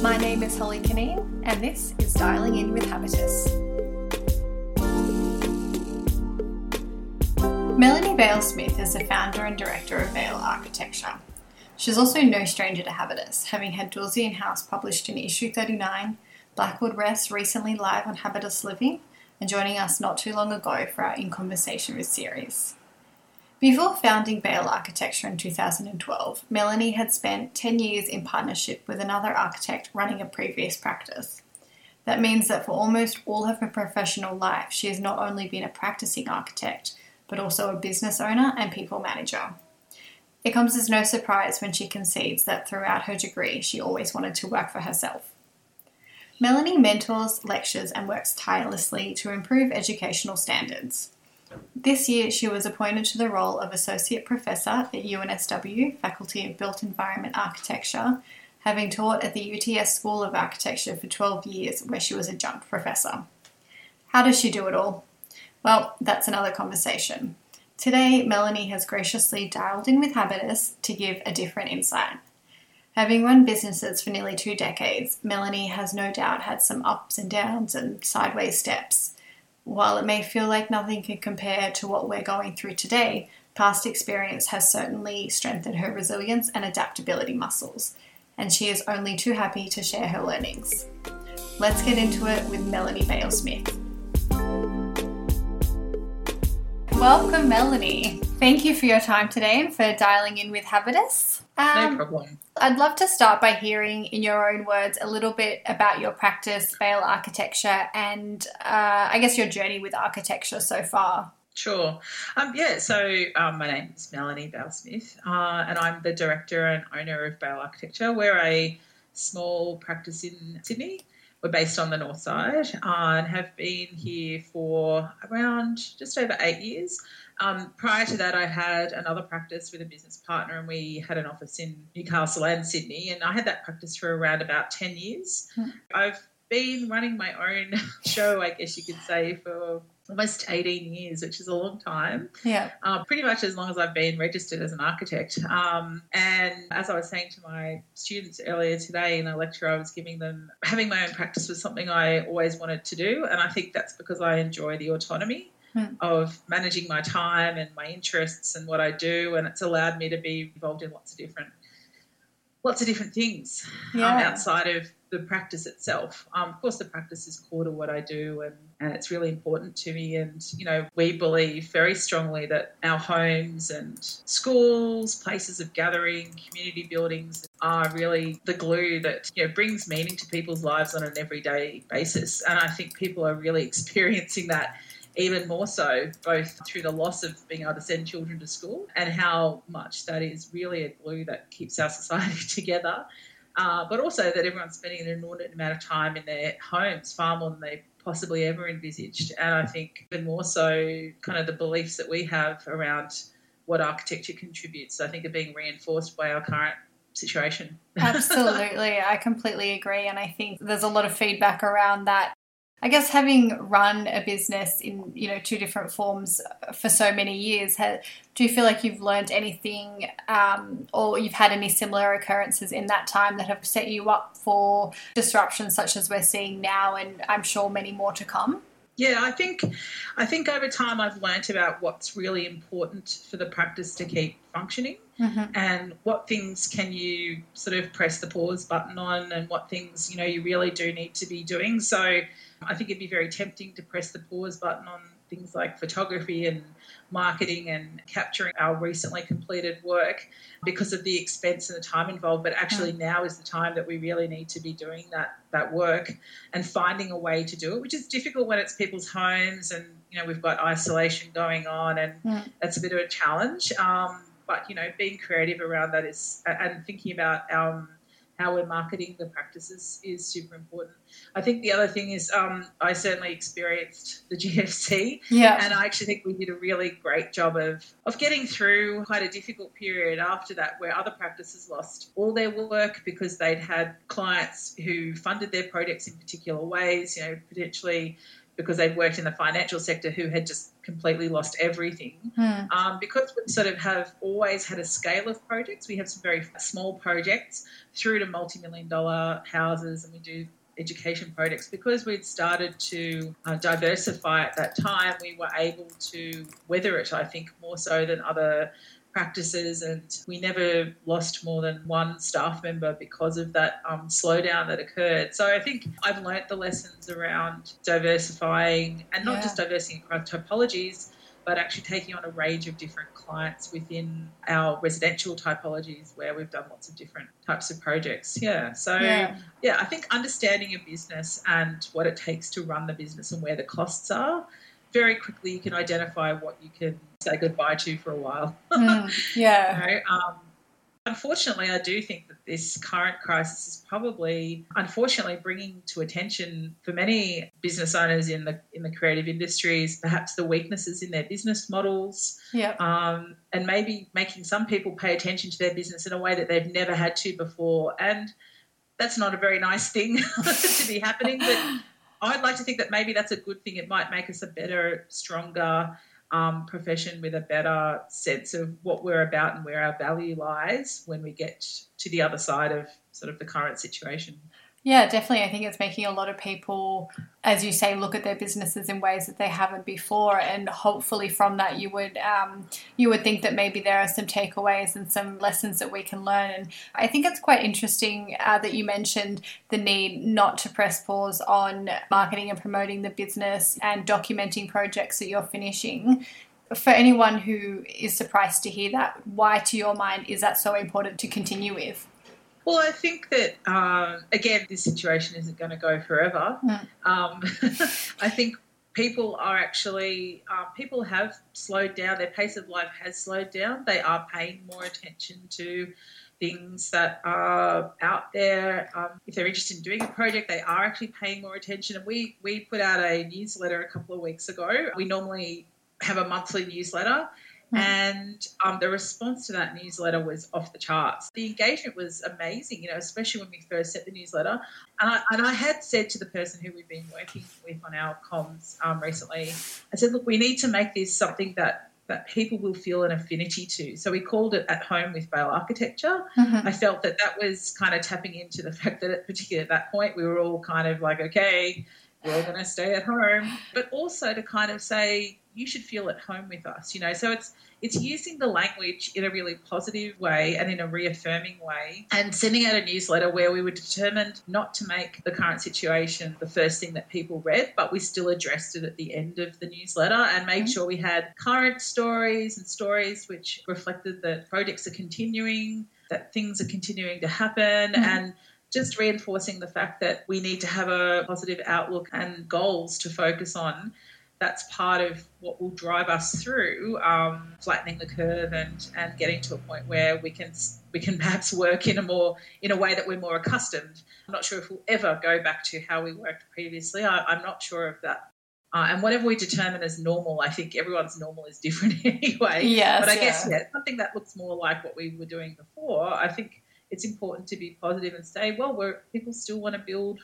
My name is Holly Canine, and this is Dialing In with Habitus. Melanie Vale Smith is the founder and director of Vale Architecture. She's also no stranger to Habitus, having had Dawsey and House published in issue 39, Blackwood Rest recently live on Habitus Living, and joining us not too long ago for our In Conversation with series. Before founding Bale Architecture in 2012, Melanie had spent 10 years in partnership with another architect running a previous practice. That means that for almost all of her professional life, she has not only been a practicing architect, but also a business owner and people manager. It comes as no surprise when she concedes that throughout her degree, she always wanted to work for herself. Melanie mentors, lectures, and works tirelessly to improve educational standards. This year, she was appointed to the role of Associate Professor at UNSW, Faculty of Built Environment Architecture, having taught at the UTS School of Architecture for 12 years, where she was a adjunct professor. How does she do it all? Well, that's another conversation. Today, Melanie has graciously dialed in with Habitus to give a different insight. Having run businesses for nearly two decades, Melanie has no doubt had some ups and downs and sideways steps. While it may feel like nothing can compare to what we're going through today, past experience has certainly strengthened her resilience and adaptability muscles, and she is only too happy to share her learnings. Let's get into it with Melanie Vale Smith. Welcome, Melanie. Thank you for your time today and for dialing in with Habitus. Um, no problem. I'd love to start by hearing, in your own words, a little bit about your practice, Bale Architecture, and uh, I guess your journey with architecture so far. Sure. Um, yeah, so um, my name is Melanie Vale Smith, uh, and I'm the director and owner of Bale Architecture. We're a small practice in Sydney. We're based on the north side uh, and have been here for around just over eight years. Um, prior to that, I had another practice with a business partner, and we had an office in Newcastle and Sydney. And I had that practice for around about 10 years. Hmm. I've been running my own show, I guess you could say, for almost 18 years, which is a long time. Yeah. Uh, pretty much as long as I've been registered as an architect. Um, and as I was saying to my students earlier today in a lecture I was giving them, having my own practice was something I always wanted to do. And I think that's because I enjoy the autonomy hmm. of managing my time and my interests and what I do, and it's allowed me to be involved in lots of different lots of different things um, yeah. um, outside of the practice itself. Um, of course, the practice is core to what I do, and, and it's really important to me. And you know, we believe very strongly that our homes and schools, places of gathering, community buildings are really the glue that you know brings meaning to people's lives on an everyday basis. And I think people are really experiencing that even more so, both through the loss of being able to send children to school and how much that is really a glue that keeps our society together. Uh, but also that everyone's spending an inordinate amount of time in their homes, far more than they possibly ever envisaged. And I think even more so, kind of the beliefs that we have around what architecture contributes, I think are being reinforced by our current situation. Absolutely. I completely agree. And I think there's a lot of feedback around that I guess having run a business in you know two different forms for so many years, do you feel like you've learned anything, um, or you've had any similar occurrences in that time that have set you up for disruptions such as we're seeing now, and I'm sure many more to come? Yeah, I think I think over time I've learnt about what's really important for the practice to keep functioning mm-hmm. and what things can you sort of press the pause button on and what things you know you really do need to be doing. So I think it'd be very tempting to press the pause button on things like photography and marketing and capturing our recently completed work because of the expense and the time involved. But actually, mm. now is the time that we really need to be doing that that work and finding a way to do it, which is difficult when it's people's homes and you know we've got isolation going on, and mm. that's a bit of a challenge. Um, but you know, being creative around that is and thinking about um, how we're marketing the practices is super important. I think the other thing is um, I certainly experienced the GFC, yeah. and I actually think we did a really great job of of getting through quite a difficult period after that, where other practices lost all their work because they'd had clients who funded their projects in particular ways, you know, potentially because they've worked in the financial sector who had just completely lost everything. Hmm. Um, because we sort of have always had a scale of projects, we have some very small projects through to multi million dollar houses, and we do education projects. Because we'd started to uh, diversify at that time, we were able to weather it, I think, more so than other practices and we never lost more than one staff member because of that um, slowdown that occurred. So I think I've learnt the lessons around diversifying and not Yeah. just diversifying across typologies, but actually taking on a range of different clients within our residential typologies where we've done lots of different types of projects. Yeah. So Yeah. yeah, I think understanding your business and what it takes to run the business and where the costs are, very quickly you can identify what you can say goodbye to for a while. Hmm. Yeah. You know, um, unfortunately, I do think that this current crisis is probably, unfortunately, bringing to attention for many business owners in the in the creative industries, perhaps the weaknesses in their business models, Yeah. um, and maybe making some people pay attention to their business in a way that they've never had to before. And that's not a very nice thing to be happening, but I'd like to think that maybe that's a good thing. It might make us a better, stronger um, profession with a better sense of what we're about and where our value lies when we get to the other side of sort of the current situation. Yeah, definitely. I think it's making a lot of people, as you say, look at their businesses in ways that they haven't before, and hopefully from that you would um, you would think that maybe there are some takeaways and some lessons that we can learn. And I think it's quite interesting uh, that you mentioned the need not to press pause on marketing and promoting the business and documenting projects that you're finishing. For anyone who is surprised to hear that, why, to your mind, is that so important to continue with? Well, I think that um, again, this situation isn't going to go forever. Mm. Um, I think people are actually um, people have slowed down. Their pace of life has slowed down. They are paying more attention to things that are out there. Um, if they're interested in doing a project, they are actually paying more attention. And we we put out a newsletter a couple of weeks ago. We normally have a monthly newsletter. Mm. And um, the response to that newsletter was off the charts. The engagement was amazing, you know, especially when we first set the newsletter. And I, and I had said to the person who we've been working with on our comms um, recently, I said, look, we need to make this something that that people will feel an affinity to. So we called it At Home with Bale Architecture. Mhm. I felt that that was kind of tapping into the fact that, at particularly at that point, we were all kind of like, okay, we're all going to stay at home, but also to kind of say you should feel at home with us. You know, so it's it's using the language in a really positive way and in a reaffirming way, and sending out a newsletter where we were determined not to make the current situation the first thing that people read, but we still addressed it at the end of the newsletter and made Mhm. sure we had current stories and stories which reflected that projects are continuing, that things are continuing to happen, Mhm. and just reinforcing the fact that we need to have a positive outlook and goals to focus on. That's part of what will drive us through um, flattening the curve and, and getting to a point where we can we can perhaps work in a more in a way that we're more accustomed. I'm not sure if we'll ever go back to how we worked previously. I, I'm not sure of that. Uh, and whatever we determine as normal, I think everyone's normal is different anyway. Yes, but I guess yeah. yeah, something that looks more like what we were doing before. I think it's important to be positive and say, well, we're, people still want to build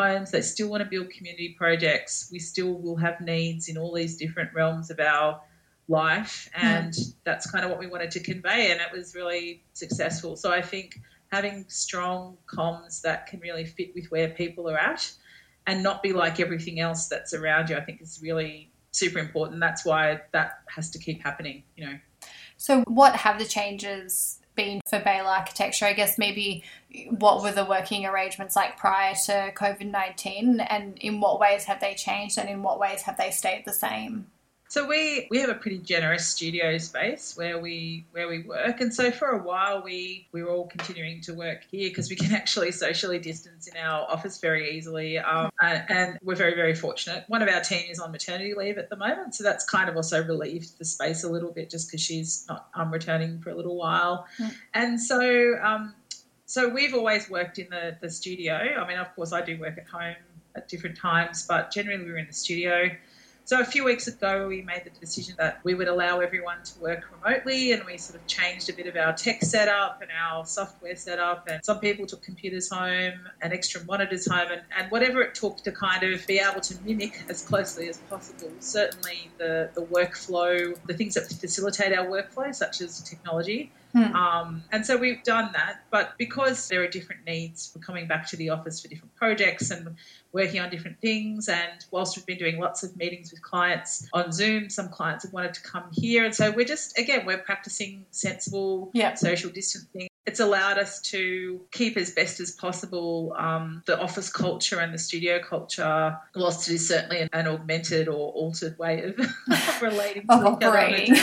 homes, they still want to build community projects. We still will have needs in all these different realms of our life, hmm. and that's kind of what we wanted to convey, and it was really successful. So I think having strong comms that can really fit with where people are at and not be like everything else that's around you, I think is really super important. That's why that has to keep happening, you know. So, what have the changes been for Bale Architecture? I guess maybe what were the working arrangements like prior to COVID 19, and in what ways have they changed, and in what ways have they stayed the same? So we we have a pretty generous studio space where we where we work, and so for a while we we were all continuing to work here because we can actually socially distance in our office very easily, um, and, and we're very very fortunate. One of our team is on maternity leave at the moment, so that's kind of also relieved the space a little bit just because she's not um, returning for a little while, Mm. and so. Um, so we've always worked in the, the studio. I mean, of course, I do work at home at different times, but generally we're in the studio. So a few weeks ago, we made the decision that we would allow everyone to work remotely, and we sort of changed a bit of our tech setup and our software setup. And some people took computers home and extra monitors home, and, and whatever it took to kind of be able to mimic as closely as possible. Certainly, the the workflow, the things that facilitate our workflow, such as technology. Hmm. Um, and so we've done that, but because there are different needs, we're coming back to the office for different projects and working on different things. And whilst we've been doing lots of meetings with clients on Zoom, some clients have wanted to come here. And so we're just, again, we're practicing sensible Yeah. social distancing. It's allowed us to keep as best as possible um, the office culture and the studio culture, whilst it is certainly an, an augmented or altered way of relating to Of each other operating.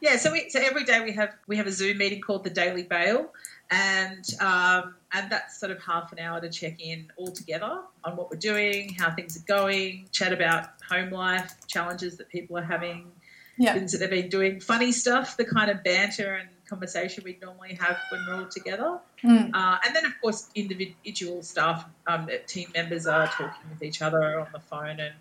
Yeah, so we so every day we have we have a Zoom meeting called the Daily Bail, and um, and that's sort of half an hour to check in all together on what we're doing, how things are going, chat about home life, challenges that people are having, Yeah. things that they've been doing, funny stuff, the kind of banter and conversation we'd normally have when we're all together. Mm. Uh, and then, of course, individual staff, um, team members are talking with each other on the phone and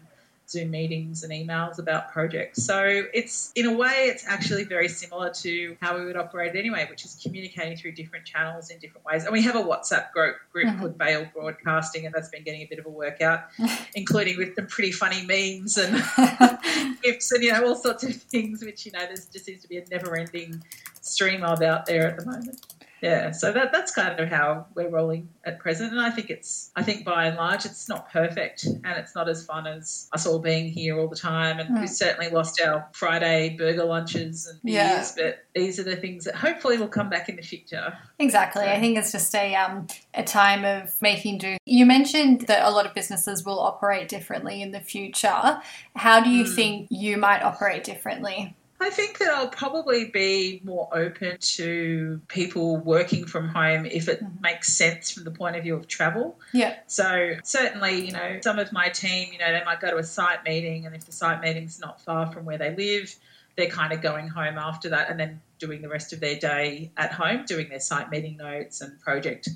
Zoom meetings and emails about projects. So it's, in a way, it's actually very similar to how we would operate anyway, which is communicating through different channels in different ways. And we have a WhatsApp group, group Mhm. called Bail Broadcasting, and that's been getting a bit of a workout, including with some pretty funny memes and gifts and you know all sorts of things which you know there's just seems to be a never ending stream of out there at the moment yeah so that that's kind of how we're rolling at present and i think it's i think by and large it's not perfect and it's not as fun as us all being here all the time and Mm. we've certainly lost our friday burger lunches and Yeah. beers but these are the things that hopefully will come back in the future Exactly. I think it's just a um, a time of making do. You mentioned that a lot of businesses will operate differently in the future. How do you Mm. think you might operate differently? I think that I'll probably be more open to people working from home if it Mhm. makes sense from the point of view of travel. Yeah. So certainly, you know, some of my team, you know, they might go to a site meeting, and if the site meeting's not far from where they live, they're kind of going home after that, and then doing the rest of their day at home, doing their site meeting notes and project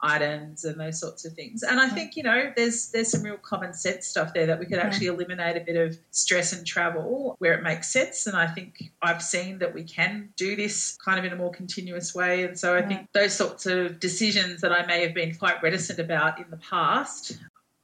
items and those sorts of things. And I think you know there's there's some real common sense stuff there that we could actually eliminate a bit of stress and travel where it makes sense. And I think I've seen that we can do this kind of in a more continuous way. And so I think those sorts of decisions that I may have been quite reticent about in the past.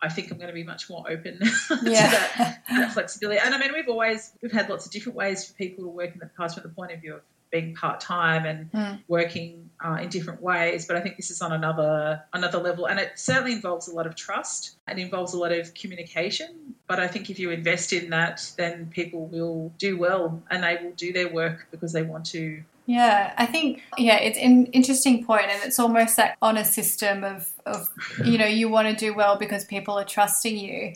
I think I'm going to be much more open to that that flexibility. And I mean, we've always we've had lots of different ways for people to work in the past from the point of view of being part time and Mm. working uh, in different ways. But I think this is on another another level, and it certainly involves a lot of trust. It involves a lot of communication. But I think if you invest in that, then people will do well, and they will do their work because they want to. Yeah, I think yeah, it's an interesting point, and it's almost like on a system of of you know you want to do well because people are trusting you.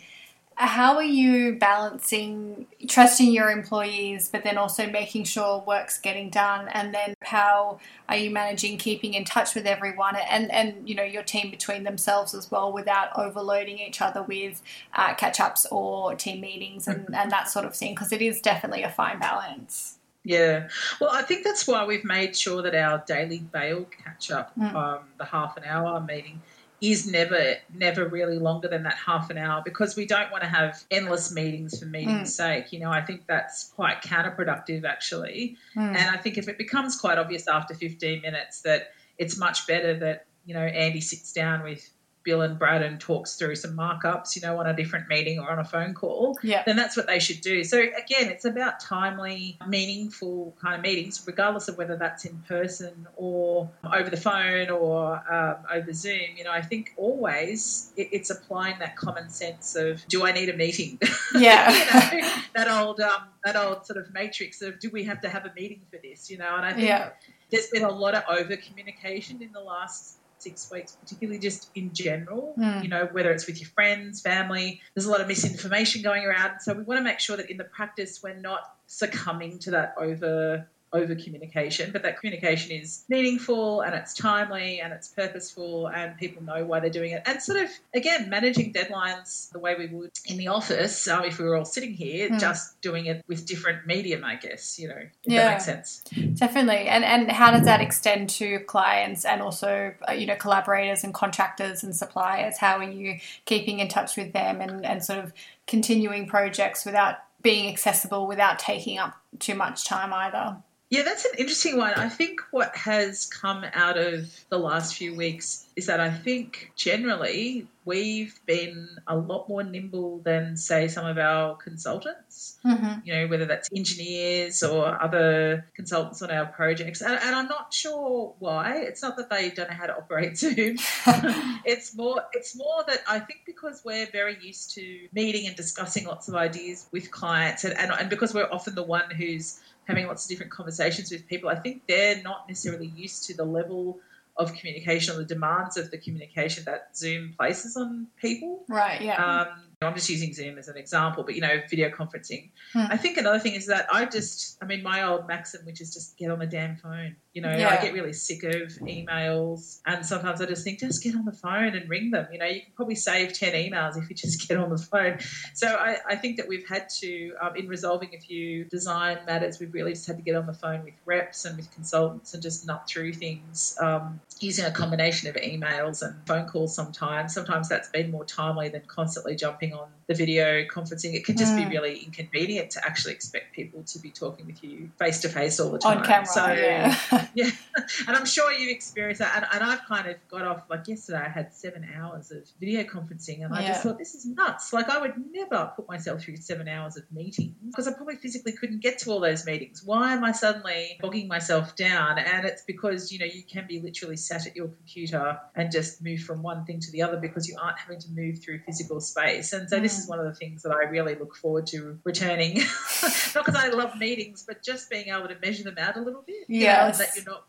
How are you balancing trusting your employees, but then also making sure work's getting done, and then how are you managing keeping in touch with everyone and and you know your team between themselves as well without overloading each other with uh, catch ups or team meetings and, and that sort of thing because it is definitely a fine balance. Yeah, well, I think that's why we've made sure that our daily bail catch up, Mm. um, the half an hour meeting, is never never really longer than that half an hour because we don't want to have endless meetings for meeting's sake. You know, I think that's quite counterproductive actually. Mm. And I think if it becomes quite obvious after 15 minutes that it's much better that, you know, Andy sits down with Bill and Brad and talks through some markups, you know, on a different meeting or on a phone call, Yeah. then that's what they should do. So again, it's about timely, meaningful kind of meetings, regardless of whether that's in person or over the phone or um, over Zoom. You know, I think always it, it's applying that common sense of do I need a meeting? Yeah. you know, that old um, that old sort of matrix of do we have to have a meeting for this? You know, and I think Yeah. there's been a lot of over communication in the last six weeks, particularly just in general. Mm. You know, whether it's with your friends, family, there's a lot of misinformation going around. So we want to make sure that in the practice we're not succumbing to that over over communication, but that communication is meaningful and it's timely and it's purposeful and people know why they're doing it. And sort of, again, managing deadlines the way we would in the office um, if we were all sitting here, mm. just doing it with different medium, I guess, you know, if yeah, that makes sense. Definitely. And, and how does that extend to clients and also, uh, you know, collaborators and contractors and suppliers? How are you keeping in touch with them and, and sort of continuing projects without being accessible without taking up too much time either? Yeah, that's an interesting one. I think what has come out of the last few weeks is that I think generally we've been a lot more nimble than, say, some of our consultants, mm-hmm. you know, whether that's engineers or other consultants on our projects. And, and, I'm not sure why. It's not that they don't know how to operate Zoom. it's more it's more that I think because we're very used to meeting and discussing lots of ideas with clients and, and, and because we're often the one who's having lots of different conversations with people, I think they're not necessarily used to the level of communication or the demands of the communication that Zoom places on people. Right, yeah. Um, I'm just using Zoom as an example, but you know, video conferencing. Hmm. I think another thing is that I just, I mean, my old maxim, which is just get on the damn phone. You know, yeah. I get really sick of emails, and sometimes I just think, just get on the phone and ring them. You know, you can probably save 10 emails if you just get on the phone. So I, I think that we've had to, um, in resolving a few design matters, we've really just had to get on the phone with reps and with consultants and just nut through things um, using a combination of emails and phone calls sometimes. Sometimes that's been more timely than constantly jumping on the video conferencing. It can just mm. be really inconvenient to actually expect people to be talking with you face to face all the time. On camera, so, yeah. yeah. And I'm sure you've experienced that. And, and, I've kind of got off, like yesterday, I had seven hours of video conferencing and I just thought, this is nuts. Like, I would never put myself through seven hours of meetings because I probably physically couldn't get to all those meetings. Why am I suddenly bogging myself down? And it's because, you know, you can be literally sat at your computer and just move from one thing to the other because you aren't having to move through physical space. And so, mm. this is one of the things that I really look forward to returning. Not because I love meetings, but just being able to measure them out a little bit. Yeah. That you're not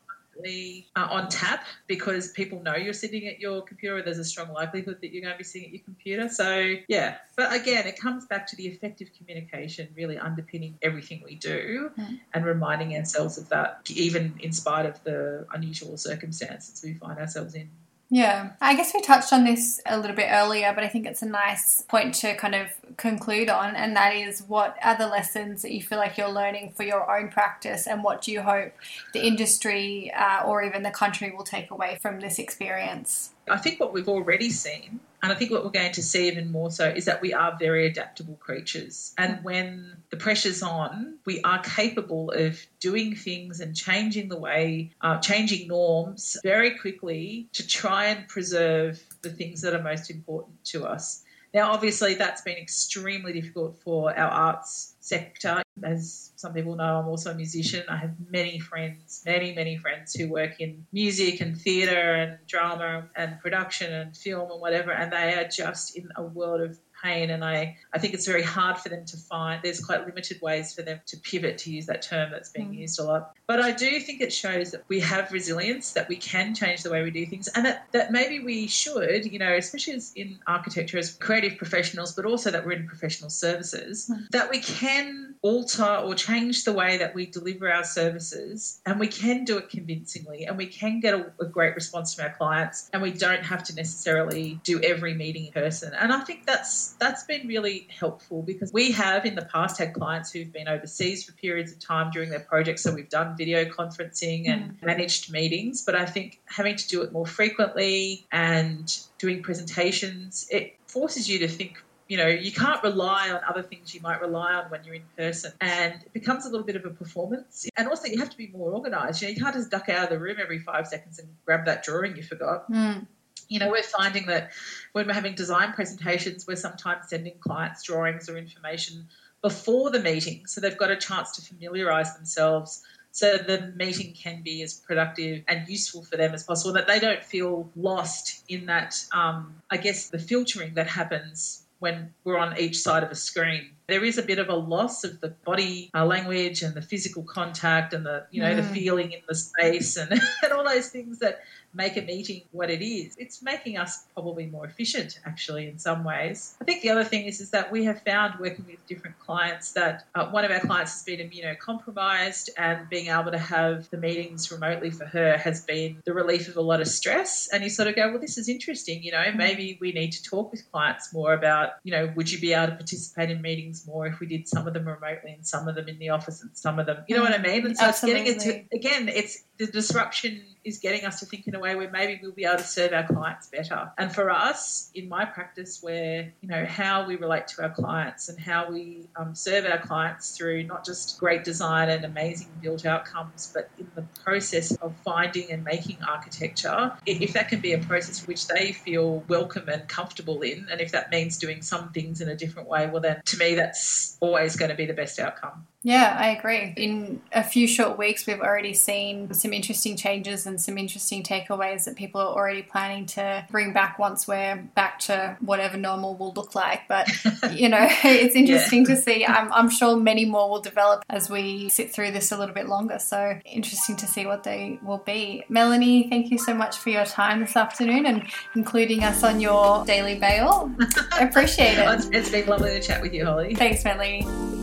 uh, on tap because people know you're sitting at your computer. There's a strong likelihood that you're going to be sitting at your computer. So, yeah. But again, it comes back to the effective communication really underpinning everything we do mm. and reminding ourselves of that, even in spite of the unusual circumstances we find ourselves in. Yeah, I guess we touched on this a little bit earlier, but I think it's a nice point to kind of conclude on, and that is what are the lessons that you feel like you're learning for your own practice, and what do you hope the industry uh, or even the country will take away from this experience? I think what we've already seen, and I think what we're going to see even more so, is that we are very adaptable creatures. And when the pressure's on, we are capable of doing things and changing the way, uh, changing norms very quickly to try and preserve the things that are most important to us. Now, obviously, that's been extremely difficult for our arts sector. As some people know, I'm also a musician. I have many friends, many, many friends who work in music and theatre and drama and production and film and whatever, and they are just in a world of pain. And I, I think it's very hard for them to find, there's quite limited ways for them to pivot, to use that term that's being mm. used a lot. But I do think it shows that we have resilience, that we can change the way we do things, and that, that maybe we should, you know, especially as in architecture as creative professionals, but also that we're in professional services, mm. that we can alter or change the way that we deliver our services and we can do it convincingly and we can get a, a great response from our clients and we don't have to necessarily do every meeting in person. And I think that's that's been really helpful because we have in the past had clients who've been overseas for periods of time during their projects, so we've done video conferencing and mm. managed meetings. But I think having to do it more frequently and doing presentations, it forces you to think you know, you can't rely on other things you might rely on when you're in person. And it becomes a little bit of a performance. And also, you have to be more organized. You know, you can't just duck out of the room every five seconds and grab that drawing you forgot. Mm you know, we're finding that when we're having design presentations, we're sometimes sending clients drawings or information before the meeting. So they've got a chance to familiarize themselves so the meeting can be as productive and useful for them as possible, that they don't feel lost in that, um, I guess, the filtering that happens when we're on each side of a screen there is a bit of a loss of the body uh, language and the physical contact and the you know mm. the feeling in the space and, and all those things that make a meeting what it is. It's making us probably more efficient, actually, in some ways. I think the other thing is, is that we have found working with different clients that uh, one of our clients has been immunocompromised, and being able to have the meetings remotely for her has been the relief of a lot of stress. And you sort of go, well, this is interesting. You know, mm-hmm. maybe we need to talk with clients more about, you know, would you be able to participate in meetings more if we did some of them remotely and some of them in the office and some of them, you know what I mean? And so Absolutely. it's getting it to, again, it's the disruption is getting us to think in a way where maybe we'll be able to serve our clients better. And for us, in my practice, where you know how we relate to our clients and how we um, serve our clients through not just great design and amazing built outcomes, but in the process of finding and making architecture, if that can be a process which they feel welcome and comfortable in, and if that means doing some things in a different way, well, then to me, that's always going to be the best outcome. Yeah, I agree. In a few short weeks, we've already seen some interesting changes and some interesting takeaways that people are already planning to bring back once we're back to whatever normal will look like. But, you know, it's interesting yeah. to see. I'm, I'm sure many more will develop as we sit through this a little bit longer. So, interesting to see what they will be. Melanie, thank you so much for your time this afternoon and including us on your daily bail. Appreciate it. it's been lovely to chat with you, Holly. Thanks, Melanie.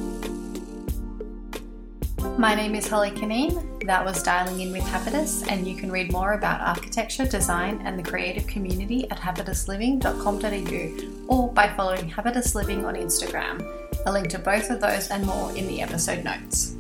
My name is Holly Canine. That was Dialing In with Habitus, and you can read more about architecture, design, and the creative community at habitusliving.com.au or by following Habitus Living on Instagram. A link to both of those and more in the episode notes.